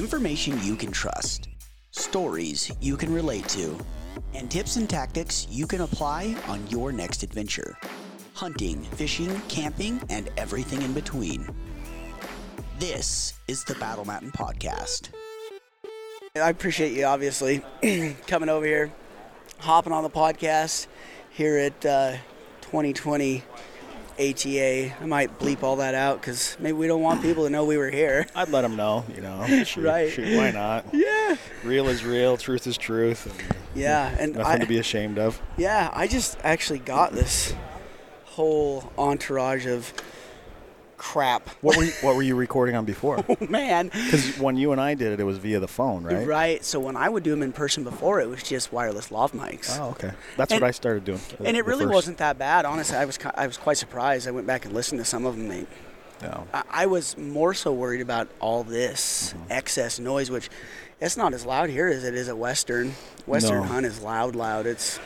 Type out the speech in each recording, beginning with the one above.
information you can trust, stories you can relate to, and tips and tactics you can apply on your next adventure hunting, fishing, camping, and everything in between. This is the Battle Mountain Podcast. I appreciate you, obviously, coming over here, hopping on the podcast here at uh, 2020 ATA. I might bleep all that out because maybe we don't want people to know we were here. I'd let them know, you know. Shoot, Right. shoot, why not? Yeah. Real is real, truth is truth. And Yeah, and nothing I, to be ashamed of. yeah, I just actually got this whole entourage of crap. What were you, what were you recording on before? Man, Because when you and I did it, it was via the phone, right? right? So when I would do them in person before, it was just wireless lav mics. Oh, okay. That's And- what I started doing. and it really first- wasn't that bad. Honestly, I was I was quite surprised. I went back and listened to some of them. They, No. I, I was more so worried about all this Mm-hmm. excess noise, which it's not as loud here as it is at Western. Western No. Hunt is loud, loud. It's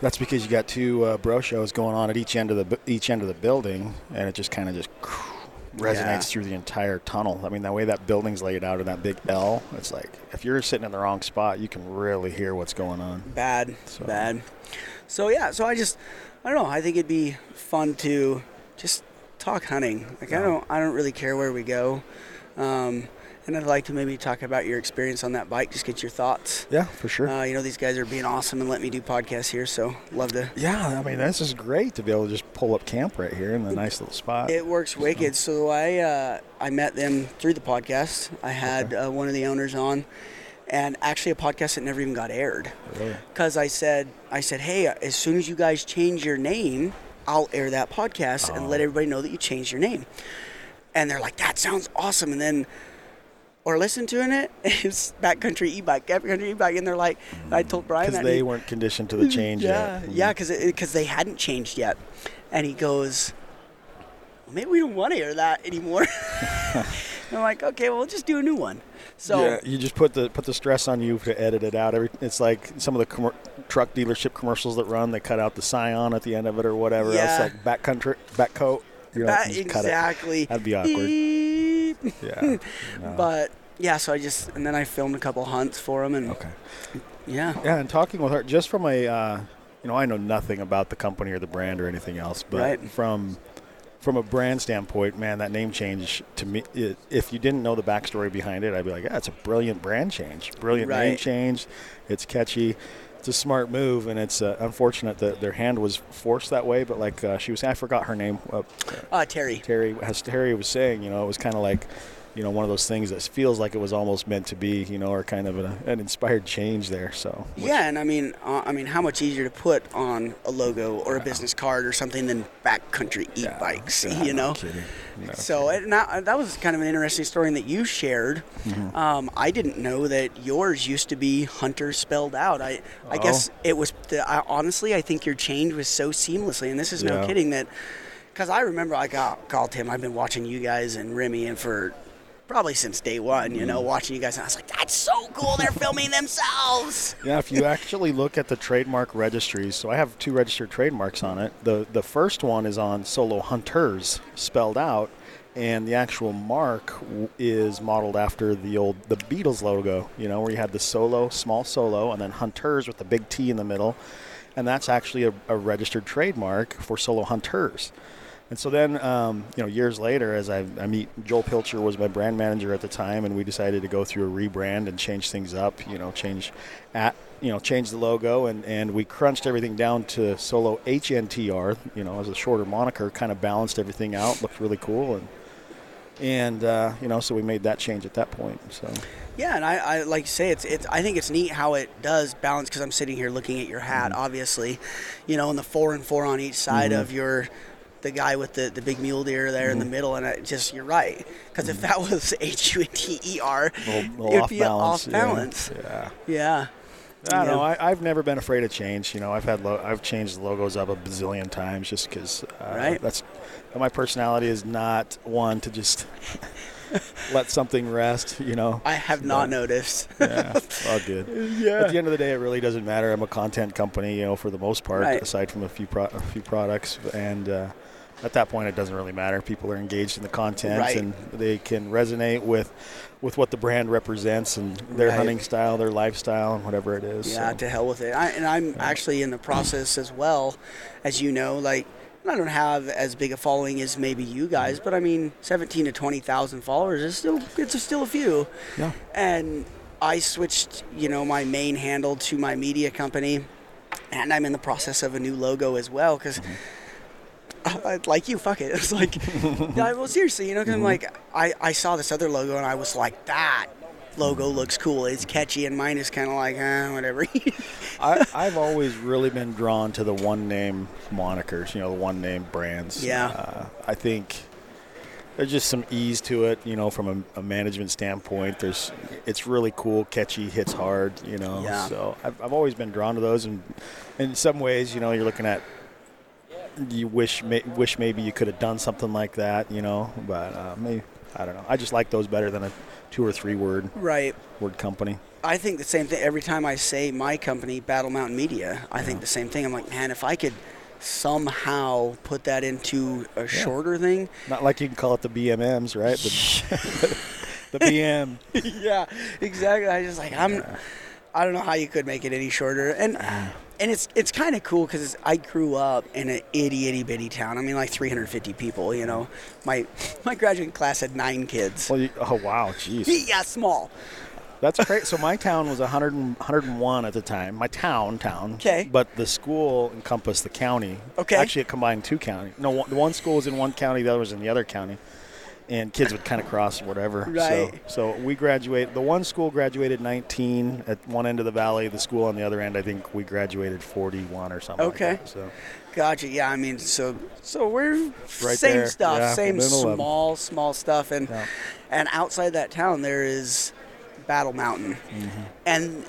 That's because you got two uh, bro shows going on at each end of the each end of the building, and it just kind of just resonates Yeah. through the entire tunnel. I mean, the way that building's laid out in that big L, it's like if you're sitting in the wrong spot, you can really hear what's going on. bad, So- bad. So yeah, so I just I don't know. I think it'd be fun to just talk hunting. Like I don't I don't really care where we go. Um, and I'd like to maybe talk about your experience on that bike. Just get your thoughts. Yeah, for sure. Uh, you know, these guys are being awesome and let me do podcasts here, so love to. yeah, I mean, this is great to be able to just pull up camp right here in the nice little spot. It works wicked. So I uh, I met them through the podcast. I had uh, one of the owners on, and actually a podcast that never even got aired. Really? Because I said I said, hey, as soon as you guys change your name, I'll air that podcast and let Oh. everybody know that you changed your name. And they're like, that sounds awesome. And then. Or listen to it. It's backcountry e-bike, backcountry e-bike, and they're like, I mm. told Brian Because they he- weren't conditioned to the change yeah, yet. yeah, because because they hadn't changed yet, and he goes, well, maybe we don't want to hear that anymore. I'm like, okay, well, we'll just do a new one. So yeah, you just put the put the stress on you to edit it out. Every it's like some of the commer truck dealership commercials that run. They cut out the scion at the end of it or whatever. Yeah. Else, like back country, back coat. You know, that- you cut it. exactly. That'd be awkward. Yeah. No. But yeah, so I just and then I filmed a couple hunts for him, and okay. yeah, Yeah, and talking with her just from a, uh, you know, I know nothing about the company or the brand or anything else, but Right. from from a brand standpoint, man, that name change to me, i if you didn't know the backstory behind it, I'd be like, yeah, it's a brilliant brand change, brilliant name change. It's catchy. It's a smart move, and it's uh, unfortunate that their hand was forced that way. But like uh, she was, I forgot her name. Uh, uh, Terry. Terry, as Terry was saying, you know, it was kind of like, you know, one of those things that feels like it was almost meant to be, you know, or kind of an, an inspired change there. So which- Yeah, and I mean, uh, I mean, how much easier to put on a logo or a business card or something than backcountry e-bikes, yeah, you know? No So it, now, that was kind of an interesting story that you shared. Mm-hmm. Um, I didn't know that yours used to be Hunter spelled out. I, I guess Oh. it was. The, I, honestly, I think your change was so seamlessly, and this is no kidding that. Because I remember I got called him. I've been watching you guys and Remy and for probably since day one. You know, Mm-hmm. watching you guys, and I was like, "That's so cool! They're filming themselves." yeah, if you actually look at the trademark registries, so I have two registered trademarks on it. The the first one is on Solo Hunters, spelled out, and the actual mark is modeled after the old the Beatles logo. You know, where you had the Solo, small Solo, and then Hunters with the big T in the middle, and that's actually a, a registered trademark for Solo Hunters. And so then, um, you know, years later, as I, I meet Joel Pilcher was my brand manager at the time, and we decided to go through a rebrand and change things up. You know, change at you know change the logo, and and we crunched everything down to Solo HNTR. You know, as a shorter moniker, kind of balanced everything out, looked really cool, and and uh, you know, so we made that change at that point. So Yeah, and I, I like you say it's it's. I think it's neat how it does balance because I'm sitting here looking at your hat, Mm-hmm. obviously, you know, and the four and four on each side of your, the guy with the, the big mule deer there Mm-hmm. in the middle, and it just you're right because if that was H U N T E R, it would off be balance. off balance. Yeah. yeah. Yeah. I don't know. I, I've never been afraid of change. You know, I've had lo- I've changed the logos up a bazillion times just because uh, Right. that's my personality is not one to just let something rest. You know. I have not noticed. yeah, all good. yeah. At the end of the day, it really doesn't matter. I'm a content company, you know, for the most part, Right. aside from a few pro- a few products. And uh, at that point it doesn't really matter. People are engaged in the content Right. and they can resonate with with what the brand represents and their Right. hunting style, their lifestyle, and whatever it is. Yeah, so. to hell with it. I, and I'm actually in the process as well, as you know. Like, I don't have as big a following as maybe you guys, but I mean, 17 to 20,000 followers is still it's still a few. Yeah. And I switched, you know, my main handle to my media company, and I'm in the process of a new logo as well because. Mm-hmm. like you, fuck it. It's like, yeah, well, seriously, you know, 'cause I'm like, I, I saw this other logo and I was like, that logo looks cool. It's catchy, and mine is kind of like, eh, whatever. I, I've always really been drawn to the one name monikers, you know, the one name brands. Yeah. Uh, I think there's just some ease to it, you know, from a, a management standpoint. There's, it's really cool, catchy, hits hard, you know. Yeah. So I've, I've always been drawn to those, and in some ways, you know, you're looking at. You wish may, wish maybe you could have done something like that, you know, but uh, maybe I don't know. I just like those better than a two or three word right. word company. I think the same thing every time I say my company, Battle Mountain Media. I think the same thing. I'm like, man, if I could somehow put that into a shorter thing. Not like you can call it the BMMs, right? The, the BM. yeah, exactly. I just like I'm. I don't know how you could make it any shorter, and and it's it's kind of cool because I grew up in an itty itty bitty town. I mean, like 350 people. You know, my my graduating class had nine kids. Well, you, oh wow, jeez, Yeah, small. that's great. So my town was 100 and, 101 at the time. My town, town. Okay. But the school encompassed the county. Okay. Actually, it combined two counties. No, one, the one school was in one county, the other was in the other county, and kids would kind of cross or whatever. Right. So, so we graduate. The one school graduated 19 at one end of the valley. The school on the other end, I think we graduated 41 or something. like Okay. that. So. Gotcha. Yeah, I mean, so so we're Right same there. stuff, Yeah, same middle of 'em. small small stuff, and Yeah. and outside that town there is Battle Mountain, Mm-hmm. and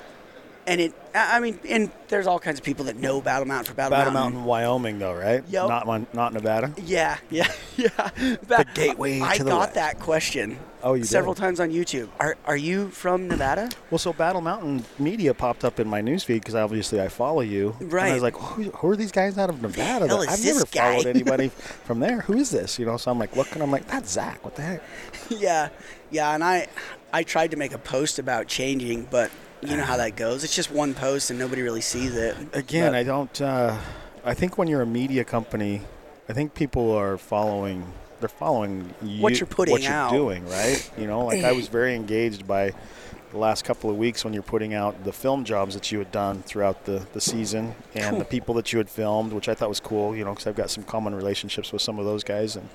and it. I I mean, and there's all kinds of people that know Battle Mountain for Battle, Battle Mountain, Wyoming, though, right? Yep. Not not Nevada. Yeah, yeah, yeah. Ba- gateway I to the got West. that question. Oh, you several did? times on YouTube. Are are you from Nevada? Well, so Battle Mountain Media popped up in my newsfeed because obviously I follow you. And I was like, who, who are these guys out of Nevada? hell is I've this never guy?" followed anybody from there. Who is this? You know, so I'm like looking. I'm like, that's Zach. What the heck? yeah, yeah. And I I tried to make a post about changing, but you know how that goes. It's just one post and nobody really sees it. Again, But- I don't. Uh, I think when you're a media company, I think people are following. They're following you, What you're putting out what you're out. doing, right? You know, like I was very engaged by the last couple of weeks when you're putting out the film jobs that you had done throughout the, the season and Cool. the people that you had filmed, which I thought was cool, you know, because I've got some common relationships with some of those guys. And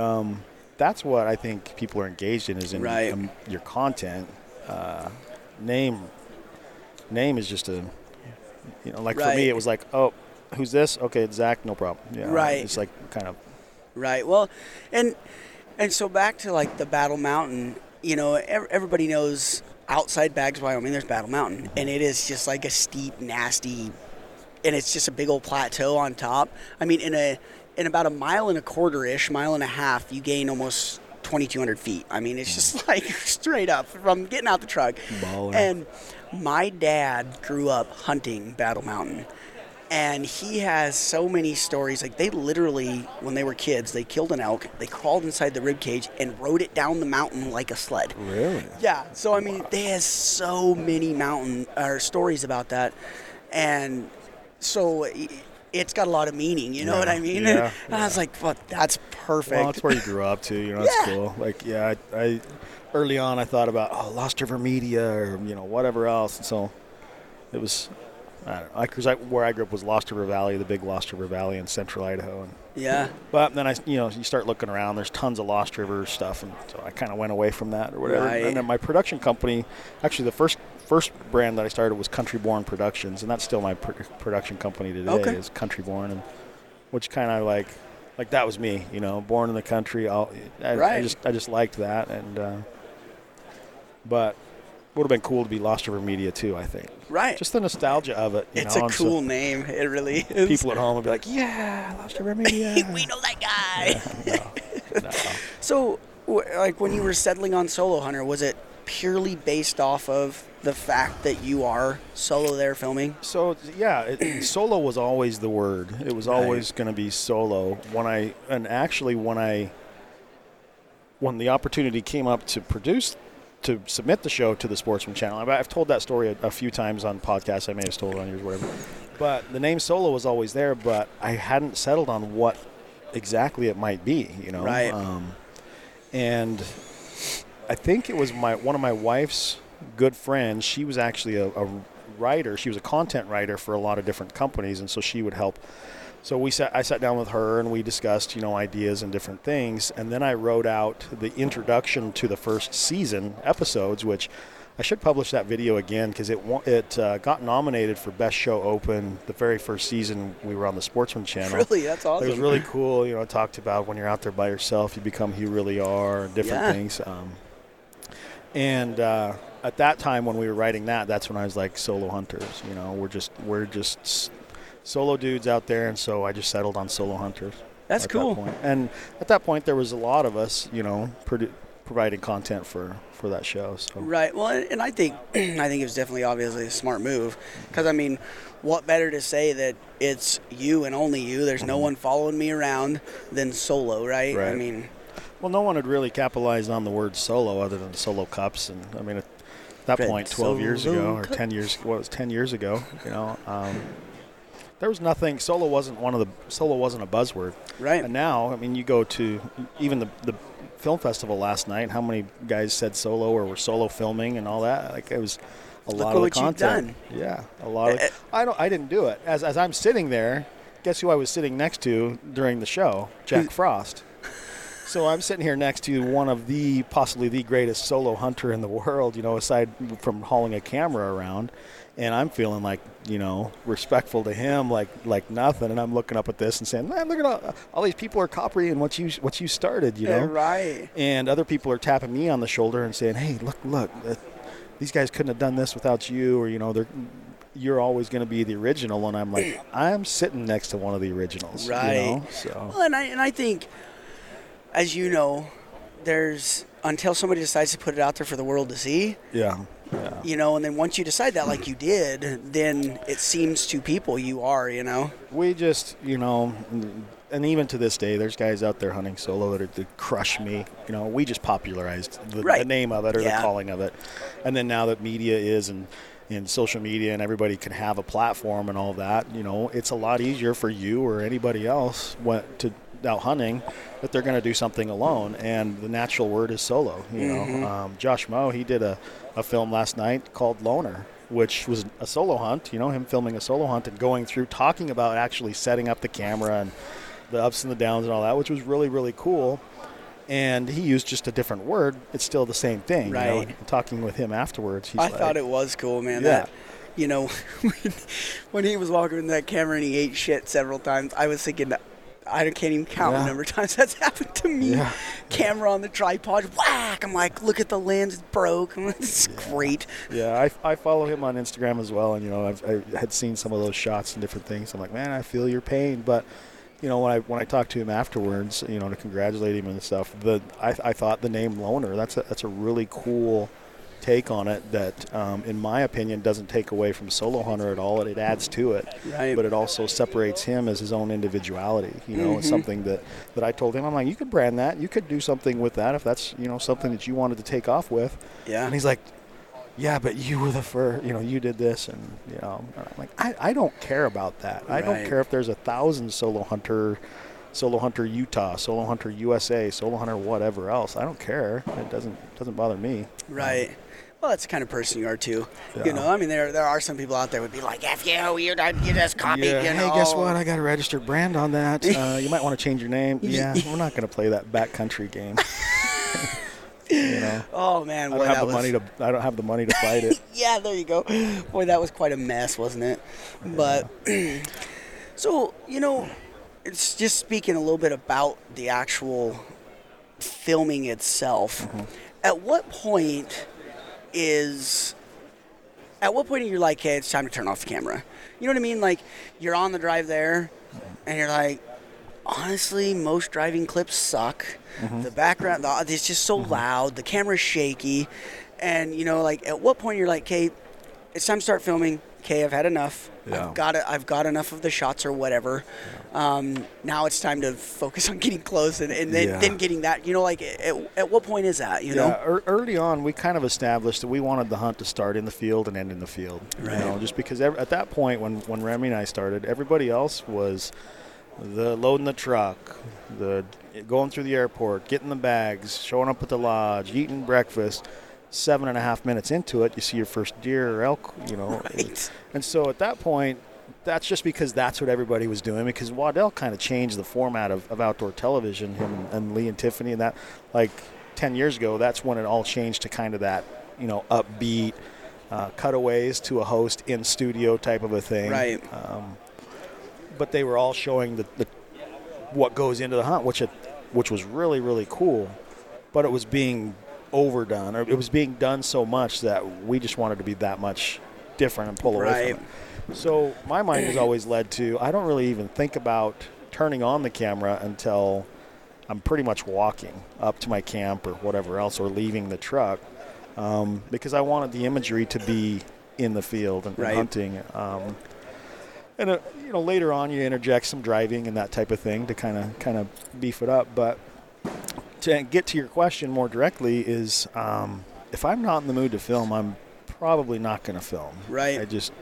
um, that's what I think people are engaged in is in Right. um, your content. Uh, name name is just a, you know, like for me, it was like, oh, who's this? Okay, it's Zach, no problem. Yeah, Right. It's like kind of Right. Well, and and so back to like the Battle Mountain. You know, everybody knows outside Baggs, Wyoming. There's Battle Mountain, and it is just like a steep, nasty, and it's just a big old plateau on top. I mean, in a in about a mile and a quarter ish, mile and a half, you gain almost 2,200 feet. I mean, it's just like straight up from getting out the truck. Baller. And my dad grew up hunting Battle Mountain. And he has so many stories. Like they literally, when they were kids, they killed an elk, they crawled inside the rib cage and rode it down the mountain like a sled. really. Yeah. So I mean, they has so many mountain or stories about that, and so it's got a lot of meaning. You know Yeah, what I mean? yeah, and I was like, "Well, that's perfect." Well, that's where you grew up too. You know, Yeah. cool. Like, yeah, I, I early on I thought about oh, Lost River Media or you know whatever else. And so it was. I don't know. Because I, where I grew up was Lost River Valley, the big Lost River Valley in central Idaho. And, yeah. but then I, you know, you start looking around. There's tons of Lost River stuff, and so I kind of went away from that or whatever. Right. And then my production company, actually, the first first brand that I started was Country Born Productions, and that's still my pr- production company today. Okay. Is Country Born, and which kind of like, like that was me. You know, born in the country. I'll, I, I just I just liked that, and uh, but would have been cool to be Lost River Media too. I think Right. just the nostalgia of it. You it's know, a and so cool name. It really is. People at home would be like, "Yeah, Lost River Media." we know that guy. no, no. So, like when you were settling on Solo Hunter, was it purely based off of the fact that you are solo there filming? So yeah, it, solo was always the word. It was Right. always going to be solo. When I and actually when I when the opportunity came up to produce to submit the show to the Sportsman Channel, I've, I've told that story a, a few times on podcasts. I may have told it on yours, whatever. But the name solo was always there, but I hadn't settled on what exactly it might be. You know, Right. Um, and I think it was my one of my wife's good friends. She was actually a, a writer. She was a content writer for a lot of different companies, and so she would help. So we sat. I sat down with her and we discussed, you know, ideas and different things. And then I wrote out the introduction to the first season episodes, which I should publish that video again because it it uh, got nominated for best show open the very first season we were on the Sportsman Channel. Really, that's awesome. It was really cool. You know, it talked about when you're out there by yourself, you become who you really are, and different Yeah. things. Um, and uh, at that time, when we were writing that, that's when I was like, solo hunters. You know, we're just we're just solo dudes out there, and so I just settled on solo hunters. That's cool. That. And at that point, there was a lot of us, you know, produ- providing content for for that show. So Right. Well, and I think I think it was definitely obviously a smart move because I mean, what better to say that it's you and only you? There's no one following me around than solo, right? right? I Mm-hmm. Mean, Well, no one had really capitalized on the word solo other than solo cups, and I mean, at that Red point, 12 years ago or 10 years, what was 10 years ago? You know, um, there was nothing. Solo wasn't one of the solo wasn't a buzzword, right? and now, I mean, you go to even the the film festival last night. How many guys said solo or were solo filming and all that? Like it was a Look lot of the what you've content. Yeah, a lot of. Eh, eh. I don't. I didn't do it. As as I'm sitting there, guess who I was sitting next to during the show? Jack Frost. So I'm sitting here next to one of the possibly the greatest solo hunter in the world, you know, aside from hauling a camera around, and I'm feeling like, you know, respectful to him like like nothing, and I'm looking up at this and saying, man, look at all, all these people are copying what you what you started, you know, Yeah, right. and other people are tapping me on the shoulder and saying, hey, look, look, uh, these guys couldn't have done this without you, or you know, they're. You're always going to be the original, and I'm like, I'm sitting next to one of the originals, Right. You know? So Well, and I and I think, as you know, there's until somebody decides to put it out there for the world to see, yeah, yeah. you know, and then once you decide that, like you did, then it seems to people you are, you know. we just you know and even to this day there's guys out there hunting solo that, are, that crush me you know we just popularized the, the name of it or Yeah. the calling of it and then now that media is and in social media and everybody can have a platform and all that you know it's a lot easier for you or anybody else what to out hunting that they're going to do something alone and the natural word is solo you know um, josh moe he did a, a film last night called loner which was a solo hunt you know him filming a solo hunt and going through talking about actually setting up the camera and the ups and the downs and all that which was really really cool and he used just a different word it's still the same thing you know? Right. talking with him afterwards he's I like, thought it was cool, man. Yeah. That, you know, when, when he was walking in that camera and he ate shit several times, I was thinking, I can't even count the number of times that's happened to me. Yeah. Camera on the tripod, whack! I'm like, look at the lens, it's broke. It's great. Yeah, I, I follow him on Instagram as well, and you know I've, I had seen some of those shots and different things. I'm like, man, I feel your pain, but you know when I when I talked to him afterwards, you know to congratulate him and stuff, the I, I thought the name Loner that's a, that's a really cool take on it that, um, in my opinion, doesn't take away from Solo Hunter at all. It, it adds to it, Right. but it also separates him as his own individuality. You know, Mm-hmm. it's something that that I told him. I'm like, you could brand that, you could do something with that if that's you know something that you wanted to take off with. Yeah. And he's like, yeah, but you were the first, you know, you did this. And, you know, and I'm like, I, I don't care about that. I don't care if there's a thousand solo hunter, solo hunter Utah, solo hunter USA, solo hunter whatever else. I don't care. It doesn't, doesn't bother me. Right. Well, that's the kind of person you are too. Yeah. You know, I mean, there there are some people out there would be like, "F you, you just copied." Yeah. You Hey, guess what? I got a registered brand on that. Uh, you might want to change your name. Yeah, we're not going to play that backcountry game. you know, Oh man, I don't have the was. money to. I don't have the money to fight it. yeah, there you go. Boy, that was quite a mess, wasn't it? But so you know, it's just speaking a little bit about the actual filming itself. At what point is at what point are you like, hey, it's time to turn off the camera? You know what I mean? Like you're on the drive there, and you're like, honestly, most driving clips suck. Mm-hmm. The background, the, it's just so mm-hmm. loud. The camera's shaky, and you know, like at what point you're like, okay, it's time to start filming. Okay, I've had enough. Yeah. I've got it. I've got enough of the shots or whatever. Um, now it's time to focus on getting close and, and then, Yeah. then getting that. You know, like at, at what point is that? You know, Yeah, ear- early on, we kind of established that we wanted the hunt to start in the field and end in the field. Right. You know, just because ev- at that point, when when Remy and I started, everybody else was the loading the truck, the going through the airport, getting the bags, showing up at the lodge, eating breakfast. Seven and a half minutes into it, you see your first deer or elk. You know, Right. and so at that point, that's just because that's what everybody was doing. Because Waddell kind of changed the format of, of outdoor television. Him and Lee and Tiffany and that, like ten years ago, that's when it all changed to kind of that, you know, upbeat uh, cutaways to a host in studio type of a thing. Right. Um, but they were all showing the, the what goes into the hunt, which it, which was really really cool. But it was being overdone, or it was being done so much that we just wanted to be that much different and pull away Right. from it. So my mind has always led to I don't really even think about turning on the camera until I'm pretty much walking up to my camp or whatever else, or leaving the truck, um, because I wanted the imagery to be in the field and, and Right. hunting. Um, and uh, you know, later on, you interject some driving and that type of thing to kind of kind of beef it up. But to get to your question more directly, is um, if I'm not in the mood to film, I'm probably not going to film. Right. I just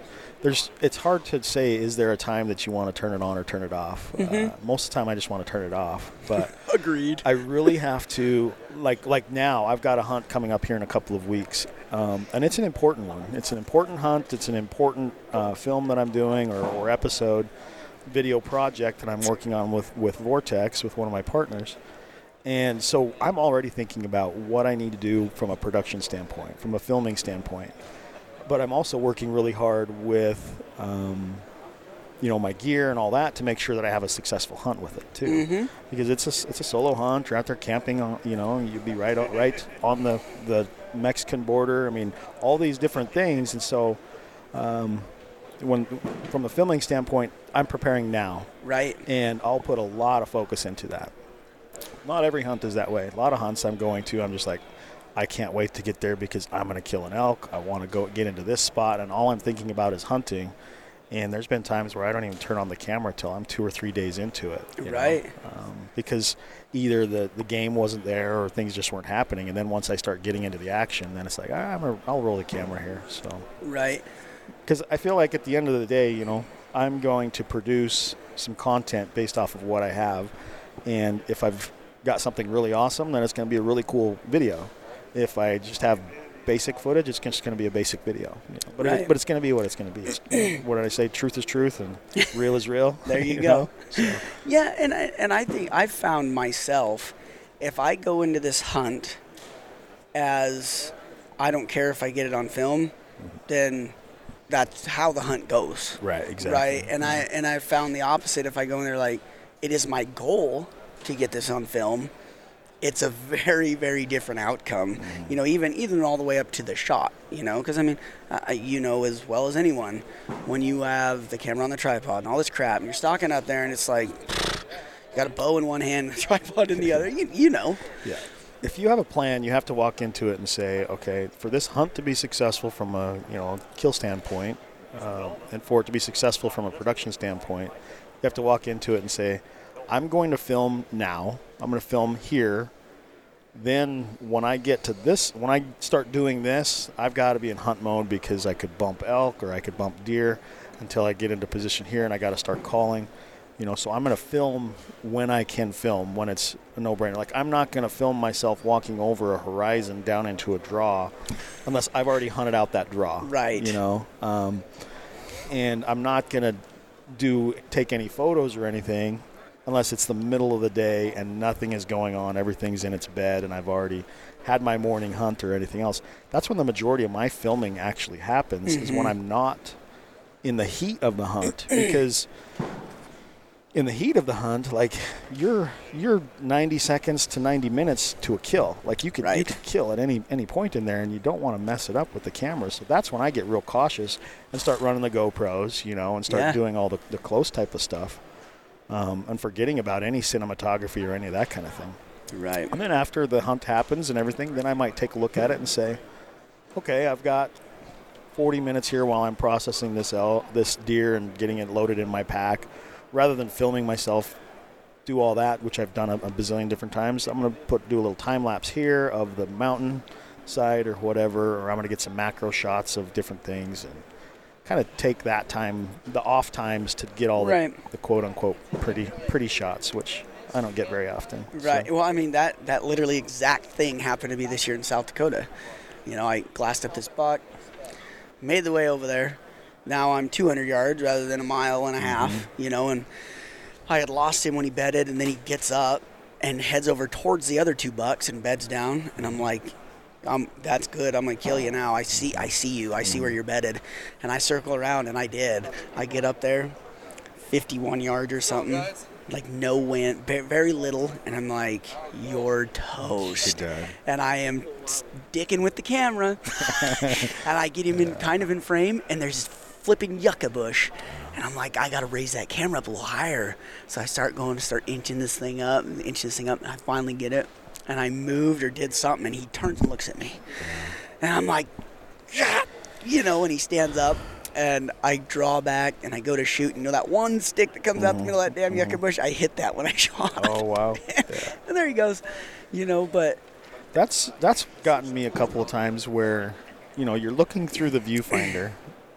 there's it's hard to say. Is there a time that you want to turn it on or turn it off? Uh, most of the time, I just want to turn it off. But agreed. I really have to like like now. I've got a hunt coming up here in a couple of weeks, um, and it's an important one. It's an important hunt. It's an important uh, film that I'm doing or, or episode, video project that I'm working on with with Vortex with one of my partners. And so I'm already thinking about what I need to do from a production standpoint, from a filming standpoint. But I'm also working really hard with, um, you know, my gear and all that to make sure that I have a successful hunt with it too. Because it's a it's a solo hunt. You're out there camping, on, you know, you'd be right on, right on the the Mexican border. I mean, all these different things, and so. Um, when, from a filming standpoint, I'm preparing now Right. and I'll put a lot of focus into that. Not every hunt is that way. A lot of hunts I'm going to, I'm just like, I can't wait to get there because I'm going to kill an elk. I want to go get into this spot, and all I'm thinking about is hunting. And there's been times where I don't even turn on the camera till I'm two or three days into it. Right. um, because either the, the game wasn't there or things just weren't happening. And then once I start getting into the action, then it's like, ah, I'm gonna, I'll roll the camera here. So Right. because I feel like at the end of the day, you know, I'm going to produce some content based off of what I have, and if I've got something really awesome, then it's going to be a really cool video. If I just have basic footage, it's just going to be a basic video. you know. But Right. it, but it's going to be what it's going to be. It's, what did I say? Truth is truth, and real is real. There you go. So, Yeah, and I, and I think I've found myself, if I go into this hunt as I don't care if I get it on film, mm-hmm. then that's how the hunt goes. right. Exactly. Right, and I mm-hmm. and I found the opposite. If I go in there like, it is my goal to get this on film. It's a very very different outcome. Mm-hmm. You know, even even all the way up to the shot. You know, because I mean, uh, you know as well as anyone, when you have the camera on the tripod and all this crap, and you're stalking up there, and it's like, you got a bow in one hand, and a tripod in the other. You, you know. Yeah. If you have a plan, you have to walk into it and say, okay, for this hunt to be successful from a you know kill standpoint, uh, and for it to be successful from a production standpoint, you have to walk into it and say, I'm going to film now. I'm going to film here. Then when I get to this, when I start doing this, I've got to be in hunt mode because I could bump elk or I could bump deer until I get into position here, and I got to start calling you know so i'm going to film when i can film when it's a no-brainer like i'm not going to film myself walking over a horizon down into a draw unless i've already hunted out that draw Right. you know um, and i'm not going to do take any photos or anything unless it's the middle of the day and nothing is going on everything's in its bed and i've already had my morning hunt or anything else that's when the majority of my filming actually happens is when mm-hmm. i'm not in the heat of the hunt. Because in the heat of the hunt, like you're you're 90 seconds to 90 minutes to a kill. Like you could you Right. could kill at any any point in there, and you don't want to mess it up with the camera. So that's when I get real cautious and start running the GoPros, you know, and start Yeah. doing all the, the close type of stuff, um, and forgetting about any cinematography or any of that kind of thing. Right. And then after the hunt happens and everything, then I might take a look at it and say, okay, I've got 40 minutes here while I'm processing this el- this deer and getting it loaded in my pack, rather than filming myself do all that, which I've done a, a bazillion different times. I'm gonna put do a little time lapse here of the mountain side or whatever, or I'm gonna get some macro shots of different things and kind of take that time, the off times, to get all Right. the, the quote unquote pretty pretty shots, which I don't get very often. Right. So, Well, I mean that that literally exact thing happened to me this year in South Dakota. You know, I glassed up this buck, made the way over there. Now I'm 200 yards rather than a mile and a half. You know, and I had lost him when he bedded, and then he gets up and heads over towards the other two bucks and beds down, and I'm like. Um, that's good. I'm gonna kill you now. I see. I see you. I see where you're bedded, and I circle around, and I did. I get up there, 51 yards or something, like no wind, very little, and I'm like, you're toast. And I am sticking with the camera, and I get him in kind of in frame, and there's flipping yucca bush, and I'm like, I gotta raise that camera up a little higher. So I start going to start inching this thing up, and inching this thing up, and I finally get it, and I moved or did something, and he turns and looks at me, and I'm like, yeah, you know, and he stands up. And I draw back and I go to shoot. And you know that one stick that comes out the middle of that damn yucca mm-hmm. bush? I hit that when I shot. Oh wow. and there he goes. You know, but That's that's gotten me a couple of times where, you know, you're looking through the viewfinder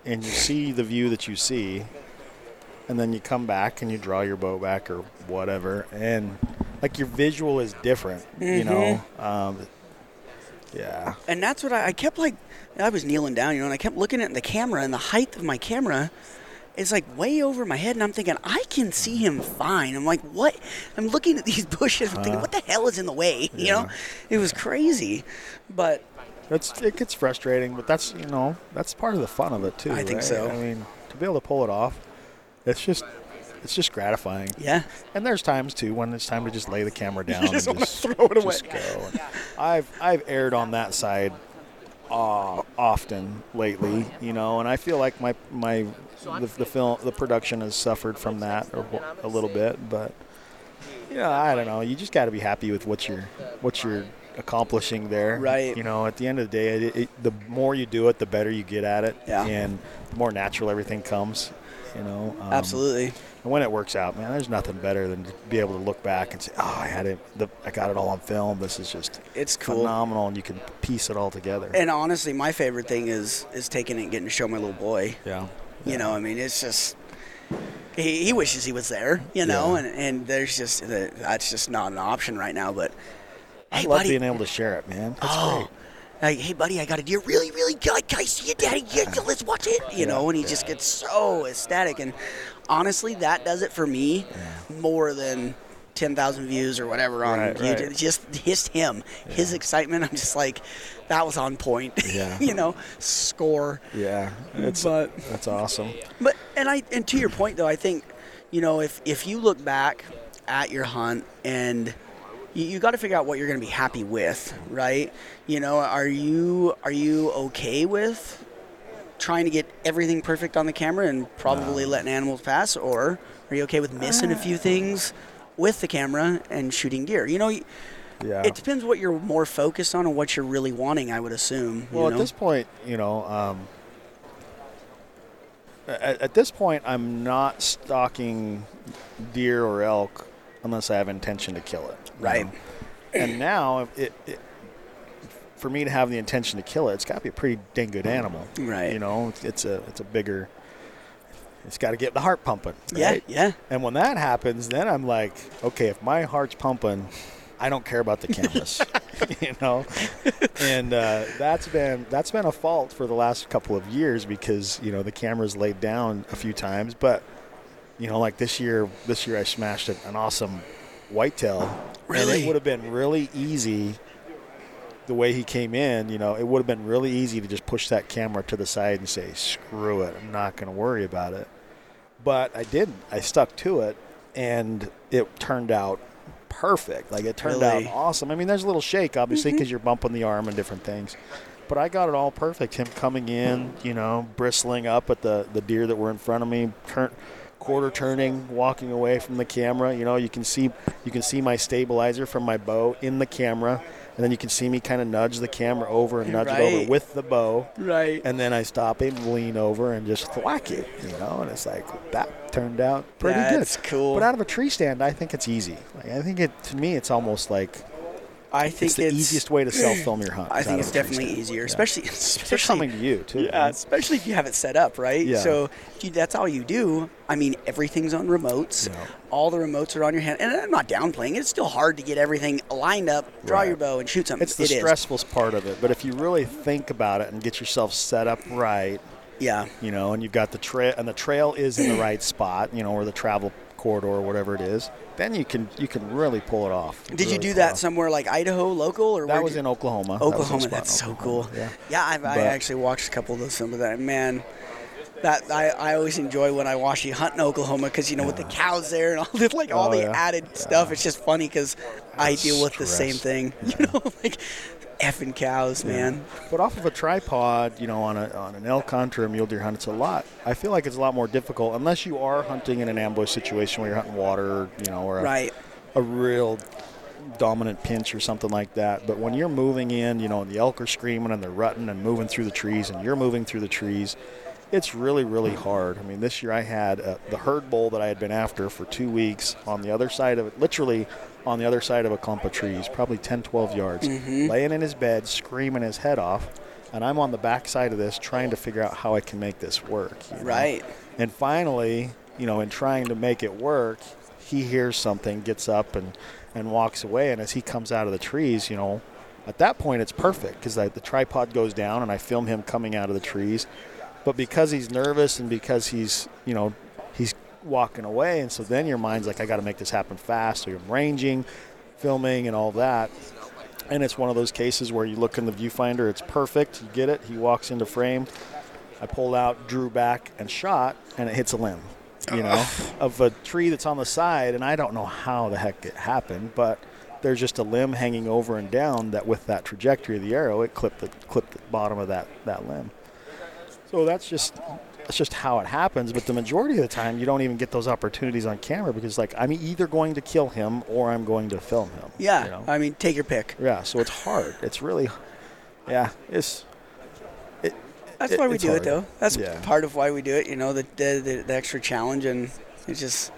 and you see the view that you see, and then you come back and you draw your boat back or whatever, and like your visual is different, you know. Um, yeah. and that's what I, I kept like. I was kneeling down, you know, and I kept looking at the camera, and the height of my camera is like way over my head, and I'm thinking I can see him fine. I'm like, what? I'm looking at these bushes, I'm thinking, what the hell is in the way? You know, it was crazy, but It's it gets frustrating, but that's you know that's part of the fun of it too. I think right? so. I mean, to be able to pull it off, it's just it's just gratifying. yeah, And there's times too when it's time to just lay the camera down just and just throw it away. just go. And I've I've erred on that side uh, often lately, you know, and I feel like my my the, the film the production has suffered from that a, a little bit, but you know I don't know. You just got to be happy with what you're what you're accomplishing there. Right. You know, at the end of the day, it, it, the more you do it, the better you get at it, Yeah. and the more natural everything comes. You know, um, absolutely. and when it works out, man, there's nothing better than to be able to look back and say, "Oh, I had it. The, I got it all on film. This is just It's cool. phenomenal," and you can piece it all together. And honestly, my favorite thing is is taking it and getting to show my little boy. yeah, You know, I mean, it's just he, he wishes he was there. You know, Yeah. and and there's just that's just not an option right now. But I hey, love buddy, being able to share it, man. That's oh, great. like hey, buddy, I got a deer. Really, really good. Can I see it, Daddy? Yeah, yeah, let's watch it. You know, and he just gets so ecstatic. And honestly, that does it for me more than. 10,000 views or whatever on Right, YouTube. right. Just just him, his excitement. I'm just like, that was on point. Yeah. you know, score. Yeah, it's But- that's awesome. But and I and to your point though, I think you know if if you look back at your hunt and you, you got to figure out what you're going to be happy with, right? You know, are you are you okay with trying to get everything perfect on the camera and probably letting animals pass, or are you okay with missing a few things with the camera and shooting deer? You know. Yeah. It depends what you're more focused on and what you're really wanting. I would assume. you Well, know? at this point, you know, um, at, at this point, I'm not stalking deer or elk unless I have intention to kill it. Right. And now, it, it, for me to have the intention to kill it, it's got to be a pretty dang good animal. Right. You know, it's, it's a it's a bigger. It's got to get the heart pumping. yeah, Right? yeah. And when that happens, then I'm like, okay, if my heart's pumping, I don't care about the cameras, you know. And uh, that's been that's been a fault for the last couple of years because you know the cameras laid down a few times, but you know, like this year, this year I smashed an an awesome whitetail. And it would have been really easy. The way he came in, you know, it would have been really easy to just push that camera to the side and say, "Screw it, I'm not going to worry about it." But I didn't. I stuck to it, and it turned out perfect. Like it turned Really? out awesome. I mean, there's a little shake, obviously, mm-hmm. because you're bumping the arm and different things. But I got it all perfect. Him coming in, you know, bristling up at the the deer that were in front of me, turn, quarter turning, walking away from the camera. You know, you can see you can see my stabilizer from my bow in the camera. and then you can see me kind of nudge the camera over and nudge it over with the bow, Right. and then I stop it, lean over, and just thwack it. You know, and it's like that turned out pretty That's good. That's cool. But out of a tree stand, I think it's easy. Like, I think it to me, it's almost like I think it's the easiest way to self film your hunt. I think it's of a tree definitely easier, Yeah. especially Especially especially coming to you too. Yeah, man. especially if you have it set up right. Yeah. So you, that's all you do. I mean, everything's on remotes. Yeah. All the remotes are on your hand, and I'm not downplaying. it. It's still hard to get everything lined up, draw Right. your bow, and shoot something. It's the It is. stressful part of it. But if you really think about it and get yourself set up right, Yeah. you know, and you've got the trail, and the trail is in the right spot, you know, or the travel corridor, or whatever it is, then you can you can really pull it off. Did you do that off. somewhere like Idaho, local, or That was you- in Oklahoma. That Oklahoma? spot That's so Oklahoma, cool. Yeah. Yeah, I've, I actually watched a couple of those films of that. Man, that I, I always enjoy when I watch you hunt in Oklahoma because you know with the cows there and all the like all Oh, the yeah. added stuff. It's just funny because I deal with the same thing. You know, like effing cows, man. But off of a tripod, you know, on a on an elk hunt or a mule deer hunt, it's a lot. I feel like it's a lot more difficult unless you are hunting in an ambush situation where you're hunting water, you know, or a, Right. a real dominant pinch or something like that. But when you're moving in, you know, and the elk are screaming and they're rutting and moving through the trees, and you're moving through the trees, it's really, really hard. I mean, this year I had uh, the herd bull that I had been after for two weeks on the other side of it, literally on the other side of a clump of trees, probably 10, 12 yards, mm-hmm. laying in his bed, screaming his head off. And I'm on the back side of this trying to figure out how I can make this work. you know? Right. And finally, you know, in trying to make it work, he hears something, gets up and, and walks away. And as he comes out of the trees, you know, at that point it's perfect because the tripod goes down and I film him coming out of the trees. But because he's nervous and because he's, you know, walking away, and so then your mind's like, I got to make this happen fast. So you're ranging, filming, and all that. And it's one of those cases where you look in the viewfinder, it's perfect. You get it. He walks into frame. I pulled out, drew back, and shot, and it hits a limb, you know, of a tree that's on the side. And I don't know how the heck it happened, but there's just a limb hanging over and down that, with that trajectory of the arrow, it clipped the clipped the bottom of that that limb. So that's just that's just how it happens. But the majority of the time, you don't even get those opportunities on camera because, like, I'm either going to kill him or I'm going to film him. Yeah. you know? I mean, take your pick. Yeah, so it's hard. It's really, yeah, it's. It, That's it- why we do hard. it, though. That's Yeah. part of why we do it. You know, the, the the the extra challenge, and it's just,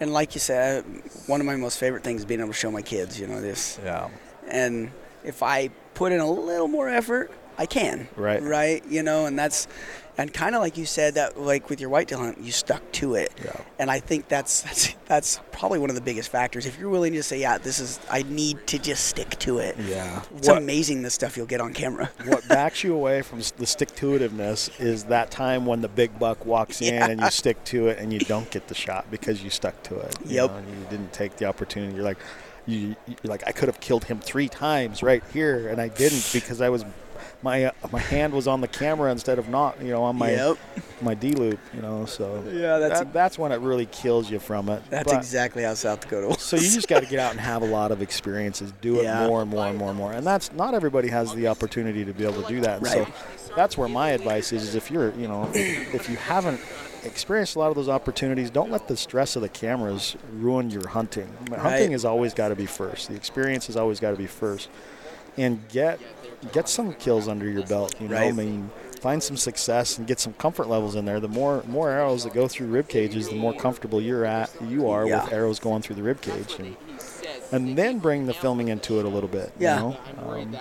and like you said, one of my most favorite things is being able to show my kids. You know this, Yeah. and if I put in a little more effort, I can. Right. Right. You know, and that's, and kind of like you said that, like with your whitetail hunt, you stuck to it. Yeah. And I think that's that's that's probably one of the biggest factors. If you're willing to say, yeah, this is, I need to just stick to it. Yeah. It's What, amazing the stuff you'll get on camera. what backs you away from the stick to itiveness is that time when the big buck walks in and you stick to it and you don't get the shot because you stuck to it. you Yep. know, and you didn't take the opportunity. You're like, you, you're like, I could have killed him three times right here, and I didn't because I was. My, uh, my hand was on the camera instead of not, you know, on my Yep. my D loop, you know. So Yeah, that's- that, that's when it really kills you from it. That's But- exactly how South Dakota was. So you just got to get out and have a lot of experiences, do it Yeah. more and more and more and more, and that's not everybody has the opportunity to be able to do that. Right. So that's where my advice is: is if you're, you know, if you haven't experienced a lot of those opportunities, don't let the stress of the cameras ruin your hunting. Hunting Right. has always got to be first. The experience has always got to be first, and get get some kills under your belt. You know, I mean. Find some success and get some comfort levels in there. The more more arrows that go through rib cages, the more comfortable you're at. You are Yeah. with arrows going through the rib cage, and, and then bring the filming into it a little bit. Yeah. You know? um,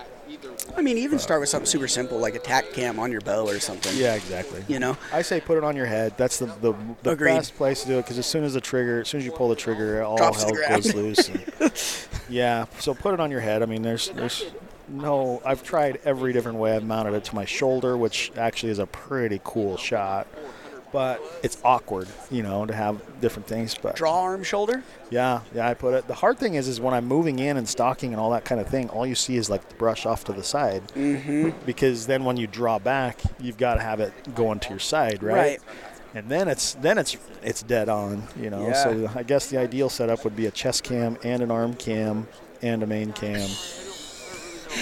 I mean, even start with something super simple like a tack cam on your bow or something. yeah, exactly. You know? I say put it on your head. That's the the, the Agreed. best place to do it because as soon as the trigger, as soon as you pull the trigger, all Drops hell goes loose. And, yeah, so put it on your head. I mean, there's there's no. I've tried every different way. I've mounted it to my shoulder, which actually is a pretty cool shot. But it's awkward, you know, to have different things. But Draw arm shoulder. Yeah, yeah, I put it. The hard thing is, is when I'm moving in and stalking and all that kind of thing, all you see is like the brush off to the side. Mm-hmm. Because then when you draw back, you've got to have it going to your side, right? Right. And then it's then it's it's dead on, you know. Yeah. So I guess the ideal setup would be a chest cam and an arm cam and a main cam.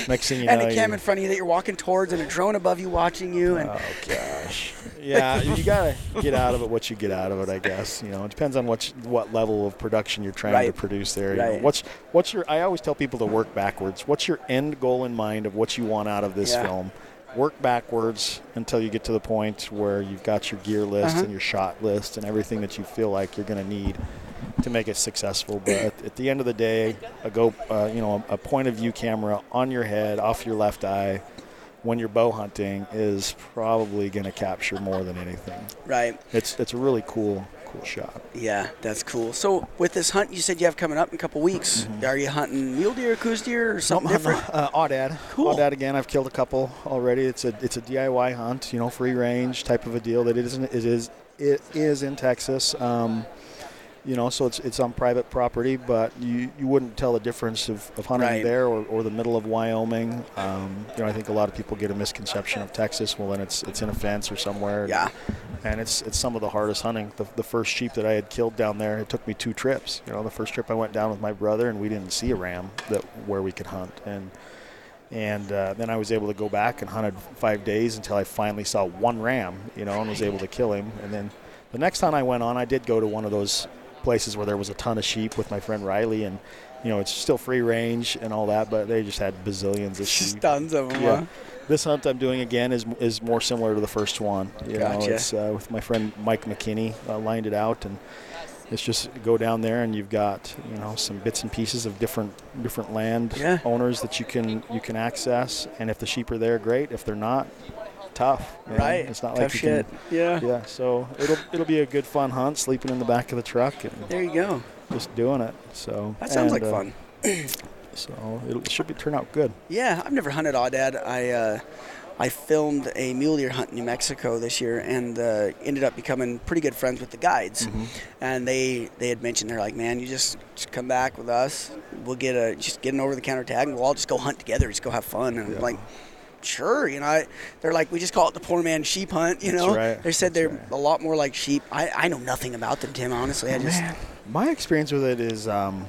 Next thing you and know, a cam in front of you that you're walking towards and a drone above you watching you. And oh gosh. Yeah, you gotta get out of it what you get out of it. I guess you know it depends on what what level of production you're trying to produce there. You know, what's what's your? I always tell people to work backwards. What's your end goal in mind of what you want out of this Yeah. film? Work backwards until you get to the point where you've got your gear list Uh-huh. and your shot list and everything that you feel like you're going to need to make it successful. But at, at the end of the day, a go, uh, you know, a point of view camera on your head, off your left eye, when you're bow hunting, is probably going to capture more than anything. Right. It's it's a really cool cool shot. Yeah, that's cool. So with this hunt you said you have coming up in a couple weeks, are you hunting mule deer, Coues deer, or something different? Uh, Aoudad. Cool. Aoudad again. I've killed a couple already. It's a it's a DIY hunt, you know, free range type of a deal. That it isn't. It is it is in Texas. Um, you know, so it's it's on private property, but you, you wouldn't tell the difference of, of hunting Right. there or, or the middle of Wyoming. Um, you know, I think a lot of people get a misconception of Texas. Well, then it's it's in a fence or somewhere. Yeah. and it's it's some of the hardest hunting. The, the first sheep that I had killed down there, it took me two trips. You know, the first trip I went down with my brother, and we didn't see a ram that where we could hunt, and and uh, then I was able to go back and hunted five days until I finally saw one ram. You know, and was able to kill him. And then the next time I went on, I did go to one of those places where there was a ton of sheep with my friend Riley, and you know, it's still free range and all that, but they just had bazillions of sheep. Tons of them. Yeah. huh? This hunt I'm doing again is is more similar to the first one. You know, Gotcha. it's uh, with my friend Mike McKinney uh, lined it out, and it's just go down there and you've got you know some bits and pieces of different different land Yeah. owners that you can you can access, and if the sheep are there, great. If they're not, tough. know. Right. It's not Tough like you shit. can. Yeah. Yeah, so it'll it'll be a good fun hunt, sleeping in the back of the truck and There you go. just doing it. So That sounds and, like uh, fun. So it'll, should be turn out good. Yeah, I've never hunted aoudad. I uh, I filmed a mule deer hunt in New Mexico this year, and uh, ended up becoming pretty good friends with the guides. Mm-hmm. And they they had mentioned they're like, man, you just, just come back with us. We'll get a just get an over the counter tag, and we'll all just go hunt together. Just go have fun. And I'm like. Sure, you know, I, they're like we just call it the poor man sheep hunt. You That's know, right. they said That's they're right. a lot more like sheep. I, I know nothing about them, Tim. Honestly, I just Man, my experience with it is um,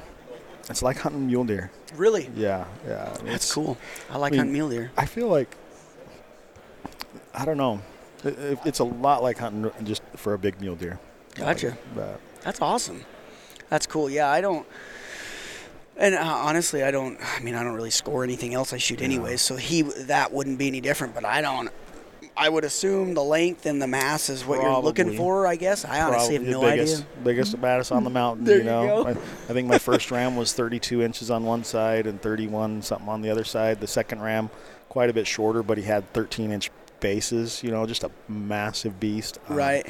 it's like hunting mule deer. really Yeah, yeah. that's cool. I like I mean, hunting mule deer. I feel like I don't know. It, it- it's a lot like hunting just for a big mule deer. Gotcha. But That's awesome. That's cool. Yeah, I don't. And uh, honestly, I don't. I mean, I don't really score anything else I shoot anyways. So he that wouldn't be any different. But I don't. I would assume the length and the mass is what you're looking for. I guess. I honestly have no biggest, idea. Biggest, baddest on the mountain. There you you know, go. I, I think my first ram was 32 inches on one side and 31 something on the other side. The second ram, quite a bit shorter, but he had 13 inch bases. You know, just a massive beast. Um, Right.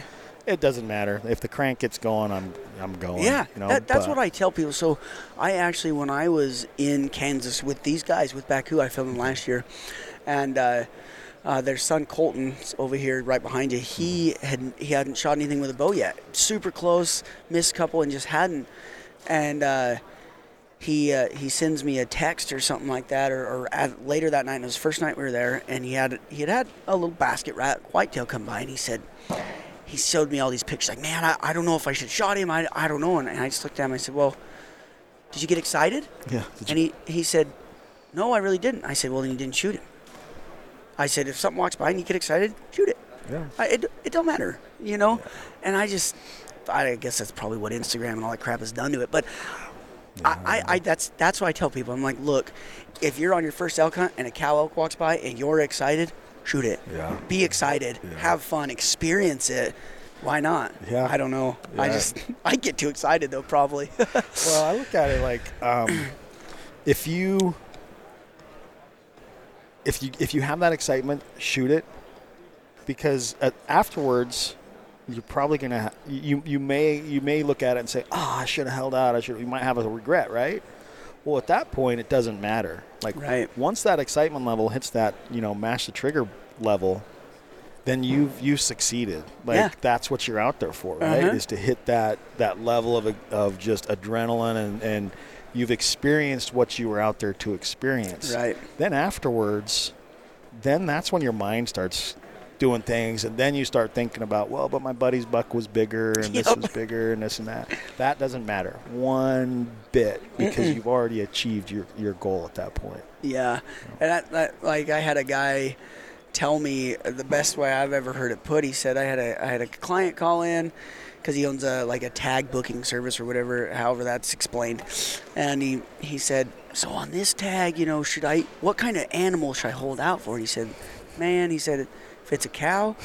It doesn't matter if the crank gets going. I'm I'm going. Yeah, You know, that, that's but- what I tell people. So, I actually, when I was in Kansas with these guys, with Baku, I filmed them last year, and uh, uh, their son Colton over here, right behind you, he had he hadn't shot anything with a bow yet. Super close, missed a couple, and just hadn't. And uh, he uh, he sends me a text or something like that, or, or at, later that night. And it was the first night we were there, and he had he had had a little basket rack whitetail come by, and he said he showed me all these pictures. Like, man, I, I don't know if I should shot him. I, I don't know. And, and I just looked at him. And I said, well, did you get excited? Yeah. And he, he said, no, I really didn't. I said, well, then you didn't shoot him. I said, if something walks by and you get excited, shoot it. yeah. I, it, it don't matter, you know? And I just, I guess that's probably what Instagram and all that crap has done to it. But I, I, I, that's, that's what I tell people. I'm like, look, if you're on your first elk hunt and a cow elk walks by and you're excited, shoot it. Yeah. Be excited. Yeah. Have fun. Experience it. Why not? Yeah. I don't know. I just, I get too excited though, probably. Well, I look at it like um, if you if you if you have that excitement, shoot it because uh, afterwards you're probably gonna you you may you may look at it and say, "Oh, I should have held out. I should." You might have a regret, right? Well, at that point, it doesn't matter. Like Right. once that excitement level hits that you know mash the trigger level, then you've you succeeded. Like Yeah. that's what you're out there for, right? Uh-huh. Is to hit that that level of of just adrenaline and and you've experienced what you were out there to experience. right. Then afterwards, then that's when your mind starts doing things and then you start thinking about well but my buddy's buck was bigger and this Yep. was bigger and this and that that doesn't matter one bit because you've already achieved your, your goal at that point Yeah, and that, that like I had a guy tell me the best way I've ever heard it put. He said I had a I had a client call in because he owns a like a tag booking service or whatever, however that's explained, and he he said, so on this tag, you know, should I what kind of animal should I hold out for? And he said, man, he said if it's a cow,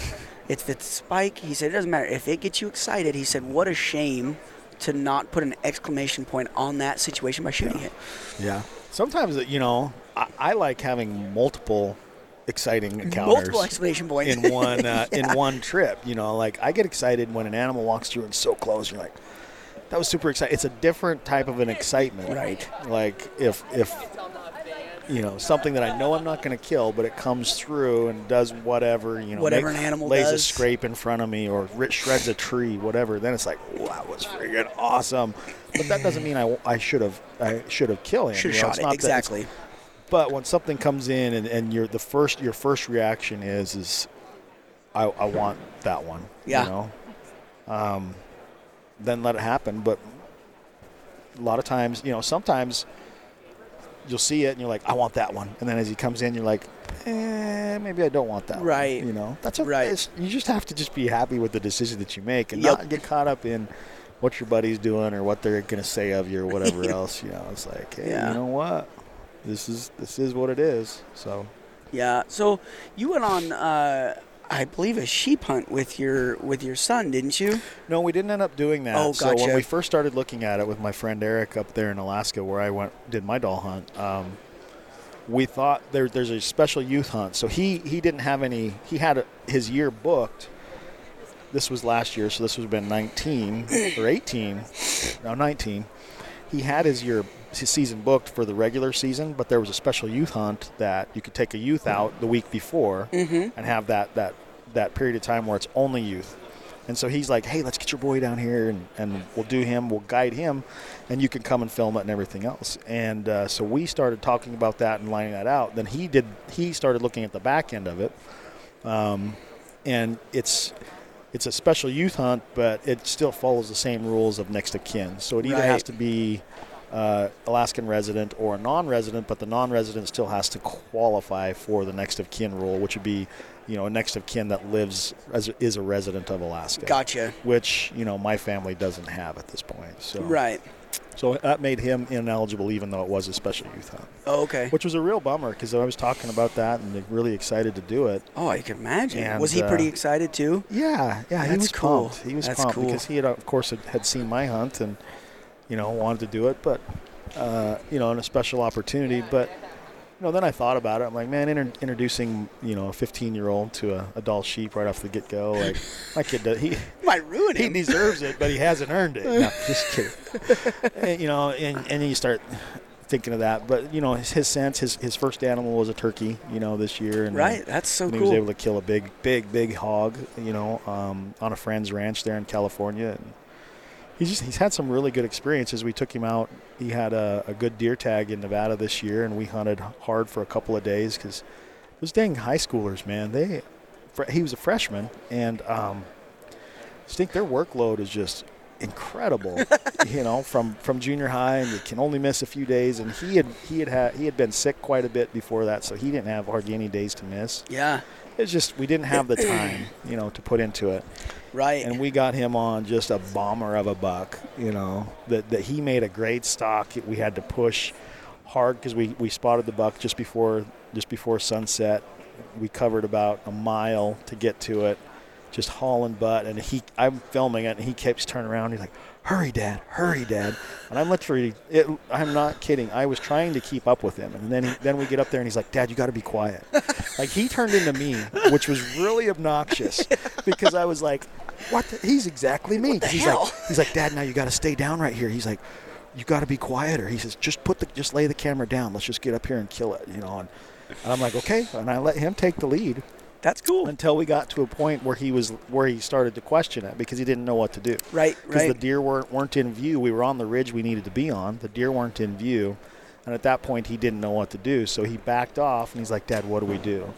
if it's a spike, he said it doesn't matter if it gets you excited. He said what a shame to not put an exclamation point on that situation by shooting it. Yeah. Sometimes, you know, I, I like having multiple exciting encounters Multiple exclamation points in one uh, Yeah. in one trip. You know, like I get excited when an animal walks through and so close. You're like, that was super exciting. It's a different type of an excitement, Right. Like if if you know something that I know I'm not going to kill, but it comes through and does whatever. You know, Whatever an animal lays a scrape in front of me or shreds a tree, whatever. Then it's like, wow, that was freaking awesome. But that doesn't mean I, I should have I should have killed him. Should have you know? shot It's it exactly. but when something comes in and, and you're the first your first reaction is is I, I want that one. Yeah. You know? Um, then let it happen. But a lot of times, you know, sometimes you'll see it and you're like, I want that one. And then as he comes in, you're like, eh, maybe I don't want that one. Right. You know, that's a, Right. You just have to just be happy with the decision that you make and Yep. not get caught up in what your buddy's doing or what they're going to say of you or whatever else. You know, it's like, hey, Yeah. you know what? This is this is what it is. So Yeah. So you went on, uh, I believe, a sheep hunt with your with your son, didn't you? no, we didn't end up doing that. Oh, gotcha. So when we first started looking at it with my friend Eric up there in Alaska, where I went did my Dall hunt, um, we thought there, there's a special youth hunt. So he he didn't have any. He had a, his year booked. This was last year, so this was been 19 or 18, no 19. He had his year his season booked for the regular season, but there was a special youth hunt that you could take a youth out the week before and have that that that period of time where it's only youth. And so he's like, "Hey, let's get your boy down here, and, and we'll do him. We'll guide him, and you can come and film it and everything else." And uh, so we started talking about that and lining that out. Then he did. He started looking at the back end of it, um, and it's it's a special youth hunt, but it still follows the same rules of next of kin. So it either Right. has to be uh, Alaskan resident or a non-resident, but the non-resident still has to qualify for the next of kin rule, which would be, you know, a next of kin that lives as is a resident of Alaska. Gotcha. Which you know my family doesn't have at this point. So Right. So that made him ineligible, even though it was a special youth hunt, Oh, okay. which was a real bummer because I was talking about that and really excited to do it. Oh, I can imagine. And, was he uh, pretty excited too? Yeah, yeah, he That's was cool. pumped. He was That's pumped cool. because he had, of course, had, had seen my hunt and you know wanted to do it, but uh, you know, in a special opportunity. But you know, then I thought about it. I'm like, man, inter- introducing you know a 15 year old to a Dall sheep right off the get go, like my kid, does, he Might ruin it. he deserves it, but he hasn't earned it. No, just kidding. and, you know, and and then you start thinking of that. But you know, his, his sense, his his first animal was a turkey. You know, this year, and right. That's so and he was able to kill a big, big, big hog, you know, um, on a friend's ranch there in California. And he's just he's had some really good experiences. We took him out. He had a, a good deer tag in Nevada this year, and we hunted hard for a couple of days because those dang high schoolers, man, they fr- he was a freshman, and um, I think their workload is just incredible. you know, from from junior high, and you can only miss a few days. And he had he had had he had been sick quite a bit before that, so he didn't have hardly any days to miss. yeah. It's just we didn't have the time, you know, to put into it. Right. And we got him on just a bomber of a buck, you know, that, that he made a great stock. We had to push hard because we, we spotted the buck just before just before sunset. We covered about a mile to get to it, just hauling butt. And he, I'm filming it, and he keeps turning around. He's like, "Hurry, Dad! Hurry, Dad!" And I'm literally, it, I'm not kidding. I was trying to keep up with him, and then he, then we get up there, and he's like, "Dad, you got to be quiet." like he turned into me, which was really obnoxious because I was like, "What? The? He's exactly me." he's hell? like, he's like, "Dad, now you got to stay down right here." He's like, "You got to be quieter." He says, "Just put the, just lay the camera down. Let's just get up here and kill it," you know. And, and I'm like, "Okay," and I let him take the lead That's cool. until we got to a point where he was where he started to question it because he didn't know what to do. Right. Because Right. the deer weren't weren't in view. We were on the ridge we needed to be on. The deer weren't in view, and at that point he didn't know what to do. So he backed off and he's like, "Dad, what do we do?"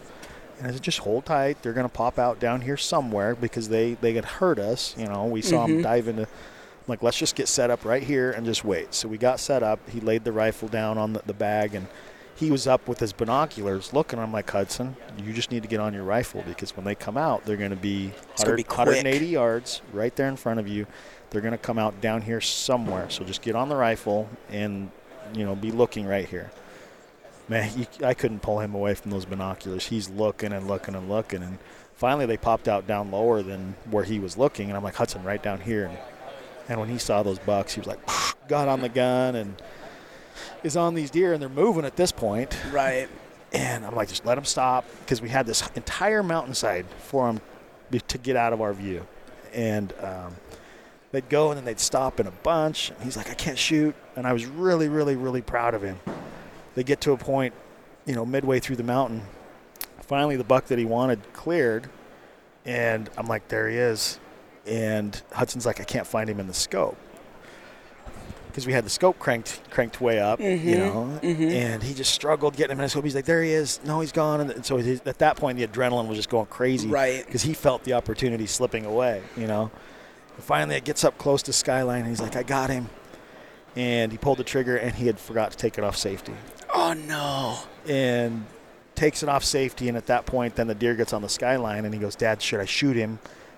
And I said, "Just hold tight. They're going to pop out down here somewhere because they they could hurt us. You know, we saw Mm-hmm. them dive into." I'm like, let's just get set up right here and just wait. So we got set up. He laid the rifle down on the, the bag and he was up with his binoculars looking. I'm like, Hudson, you just need to get on your rifle because when they come out, they're going to be, 100 be 180 yards right there in front of you. They're going to come out down here somewhere. So just get on the rifle and, you know, be looking right here. Man, you, I couldn't pull him away from those binoculars. He's looking and looking and looking. And finally, they popped out down lower than where he was looking. And I'm like, Hudson, right down here. And, and when he saw those bucks, he was like, got on the gun and is on these deer. And they're moving at this point. Right. And I'm like, just let them stop because we had this entire mountainside for them to get out of our view. And um, they'd go and then they'd stop in a bunch. And he's like, I can't shoot. And I was really, really, really proud of him. They get to a point, you know, midway through the mountain. Finally, the buck that he wanted cleared. And I'm like, there he is. And Hudson's like, I can't find him in the scope. Because we had the scope cranked cranked way up, you mm-hmm, know, mm-hmm. and he just struggled getting him in the scope. He's like, "There he is! No, he's gone!" And so at that point, the adrenaline was just going crazy, Right. Because he felt the opportunity slipping away, you know. And finally, it gets up close to Skyline, and he's like, "I got him!" And he pulled the trigger, and he had forgot to take it off safety, Oh no. and takes it off safety. And at that point, then the deer gets on the Skyline, and he goes, "Dad, should I shoot him?"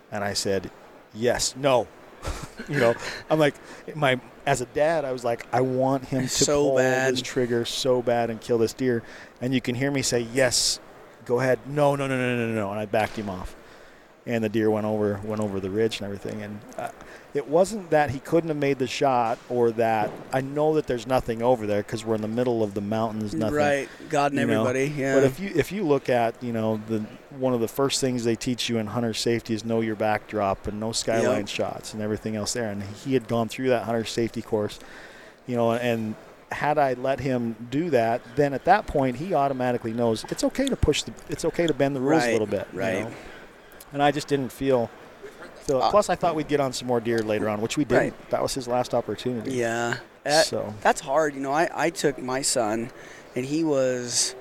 And I said, "Yes, no." you know, I'm like, my as a dad, I was like, I want him to So pull bad. this trigger so bad and kill this deer. And you can hear me say, "Yes, go ahead." No, no, no, no, no, no, no. And I backed him off, and the deer went over went over the ridge and everything. And uh, it wasn't that he couldn't have made the shot, or that I know that there's nothing over there because we're in the middle of the mountains. Nothing, Right. God and you know. everybody. Yeah. But if you if you look at you know the one of the first things they teach you in hunter safety is know your backdrop and no skyline Yep. shots and everything else there. And he had gone through that hunter safety course, you know, and had I let him do that, then at that point he automatically knows it's okay to push the it's okay to bend the rules a little bit, you right. know? And I just didn't feel. feel Uh, plus, I thought we'd get on some more deer later on, which we didn't. Right. That was his last opportunity. Yeah. That- So- that's hard. You know, I, I took my son, and he was,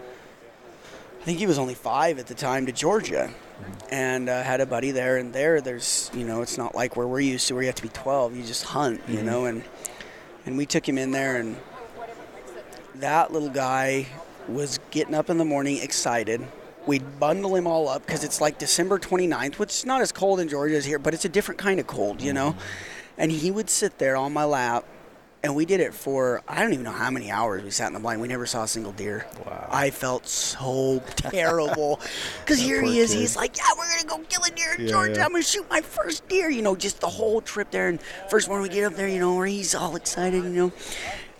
I think he was only five at the time, to Georgia. And uh, had a buddy there, and there, there's, you know, it's not like where we're used to, where you have to be 12. You just hunt, you know, and and we took him in there, and that little guy was getting up in the morning excited. We'd bundle him all up because it's like December 29th, which is not as cold in Georgia as here, but it's a different kind of cold, you know? Mm-hmm. And he would sit there on my lap, and we did it for, I don't even know how many hours we sat in the blind. We never saw a single deer. Wow. I felt so terrible. Because here he is. kid. He's like, yeah, we're going to go kill a deer in Yeah, Georgia. yeah. I'm going to shoot my first deer. You know, just the whole trip there. And first one we get up there, you know, where he's all excited, you know.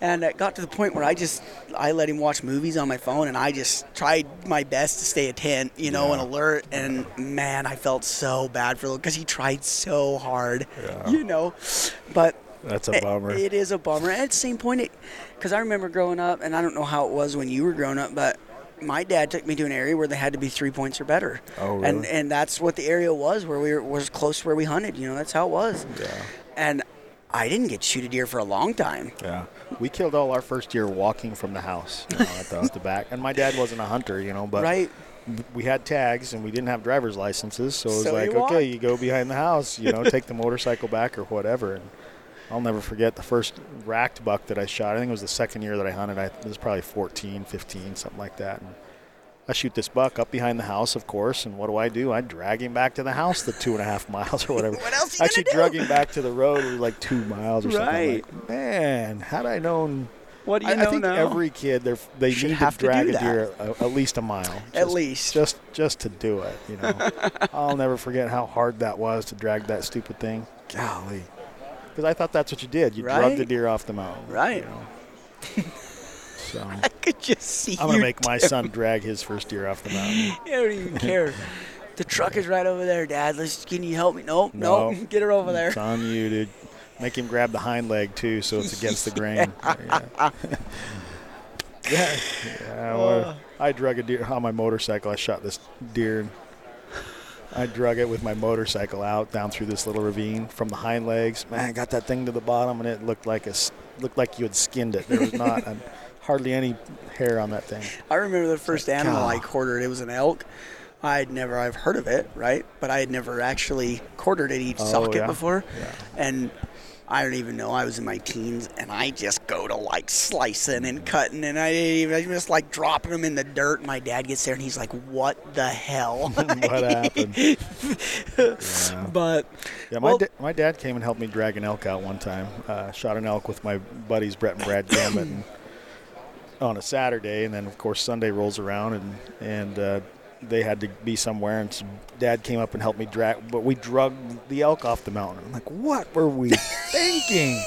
And it got to the point where I just, I let him watch movies on my phone, and I just tried my best to stay attent, you know, and alert. And man, I felt so bad for him because he tried so hard, Yeah. you know. But That's a it- bummer. It is a bummer. At the same point, because I remember growing up, and I don't know how it was when you were growing up, but my dad took me to an area where they had to be three points or better. Oh, And really? and that's what the area was where we were was close to where we hunted. You know, that's how it was. Yeah. And I didn't get shoot a deer for a long time. Yeah, we killed all our first deer walking from the house you know, at, the, at the back. And my dad wasn't a hunter, you know, but right? we had tags and we didn't have driver's licenses, so it was So like, you walk. okay, you go behind the house, you know, take the motorcycle back or whatever. And I'll never forget the first racked buck that I shot. I think it was the second year that I hunted. I it was probably 14, 15, something like that. And I shoot this buck up behind the house, of course, and what do I do? I drag him back to the house, the two and a half miles or whatever. What else you Actually, gonna drug him back to the road, like two miles or something. I'm Right. Like, Man, had I known What do you I, I think every kid they're, they Should need have to to drag do a deer a, at least a mile. At least. just just to do it. You know, I'll never forget how hard that was to drag that stupid thing. Golly, because I thought that's what you did. You drug the deer off the mountain. Right. You know? so I'm could just see. I'm gonna make my son drag his first deer off the mountain. I don't even care. The truck is right over there, Dad. Let's. Can you help me? Nope. No. Nope. Get her over there. It's on you, dude. Make him grab the hind leg too, so it's against the grain. Yeah. yeah. yeah well, oh. I drug a deer on my motorcycle. I shot this deer. I drug it with my motorcycle out down through this little ravine from the hind legs. Man, got that thing to the bottom, and it looked like a looked like you had skinned it. There was not a, hardly any hair on that thing. I remember the first animal I quartered. It was an elk. I'd never, I've heard of it, right? But I had never actually quartered it. He'd Oh, sock it yeah. before. Yeah. And I don't even know. I was in my teens, and I just go to like slicing and cutting, and I didn't even. I just like dropping them in the dirt. My dad gets there, and he's like, "What the hell?" what happened? yeah. But yeah, my well, da- my dad came and helped me drag an elk out one time. Uh, shot an elk with my buddies Brett and Brad Gambit, and on a Saturday, and then of course Sunday rolls around, and and uh, they had to be somewhere, and so Dad came up and helped me drag. But we drug the elk off the mountain. I'm like, what were we thinking?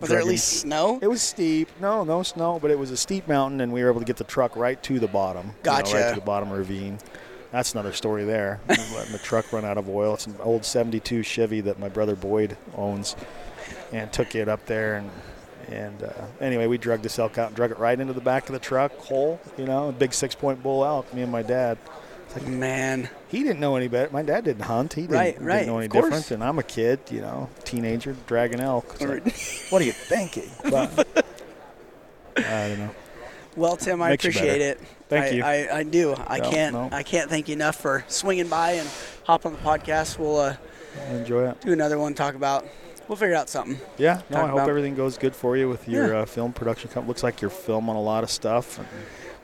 Was there at least snow? It was steep. No, no snow, but it was a steep mountain, and we were able to get the truck right to the bottom. Gotcha. You know, right to the bottom ravine. That's another story there. letting the truck run out of oil. It's an old '72 Chevy that my brother Boyd owns, and took it up there and and uh, anyway, we drug this elk out and drug it right into the back of the truck, whole, you know, a big six point bull elk, me and my dad. It's Like, Man. He didn't know any better. My dad didn't hunt. He didn't, right, right, didn't know any different. And I'm a kid, you know, teenager, dragging elk. So, what are you thinking? But, I don't know. Well, Tim, I Makes appreciate it. Thank I, you. I, I do. I no, can't. No. I can't thank you enough for swinging by and hop on the podcast. We'll uh, enjoy it. Do another one. Talk about we'll figure out something. Yeah, no, I hope about. everything goes good for you with your yeah. uh, film production company. Looks like you're filming a lot of stuff.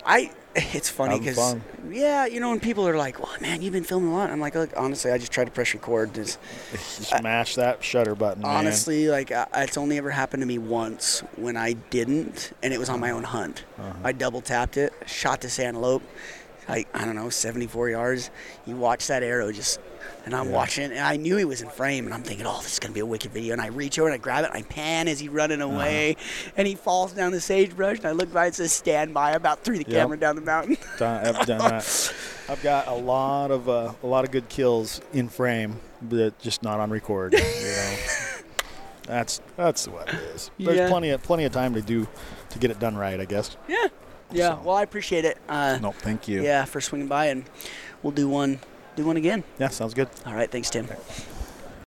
I. It's funny because yeah, you know, when people are like, "Well, man, you've been filming a lot," I'm like, "Look, honestly, I just try to press record." Just smash I, that shutter button. Honestly, man. like I, it's only ever happened to me once when I didn't, and it was on my own hunt. Uh-huh. I double tapped it, shot this antelope, like I don't know, 74 yards. You watch that arrow just and I'm yeah. watching, and I knew he was in frame, and I'm thinking, oh, this is gonna be a wicked video. And I reach over and I grab it, and I pan as he's running uh-huh. away, uh-huh. and he falls down the sagebrush, and I look by and says, "Stand by." I about threw the yep. camera down the mountain. I've done that. I've got a lot of uh, a lot of good kills in frame, but just not on record. You know, that's that's what it is. There's yeah. plenty of plenty of time to do to get it done right, I guess. Yeah. Yeah. So. Well, I appreciate it. Uh, no, thank you. Yeah, for swinging by, and we'll do one do one again. Yeah, sounds good. All right. Thanks, Tim. Okay.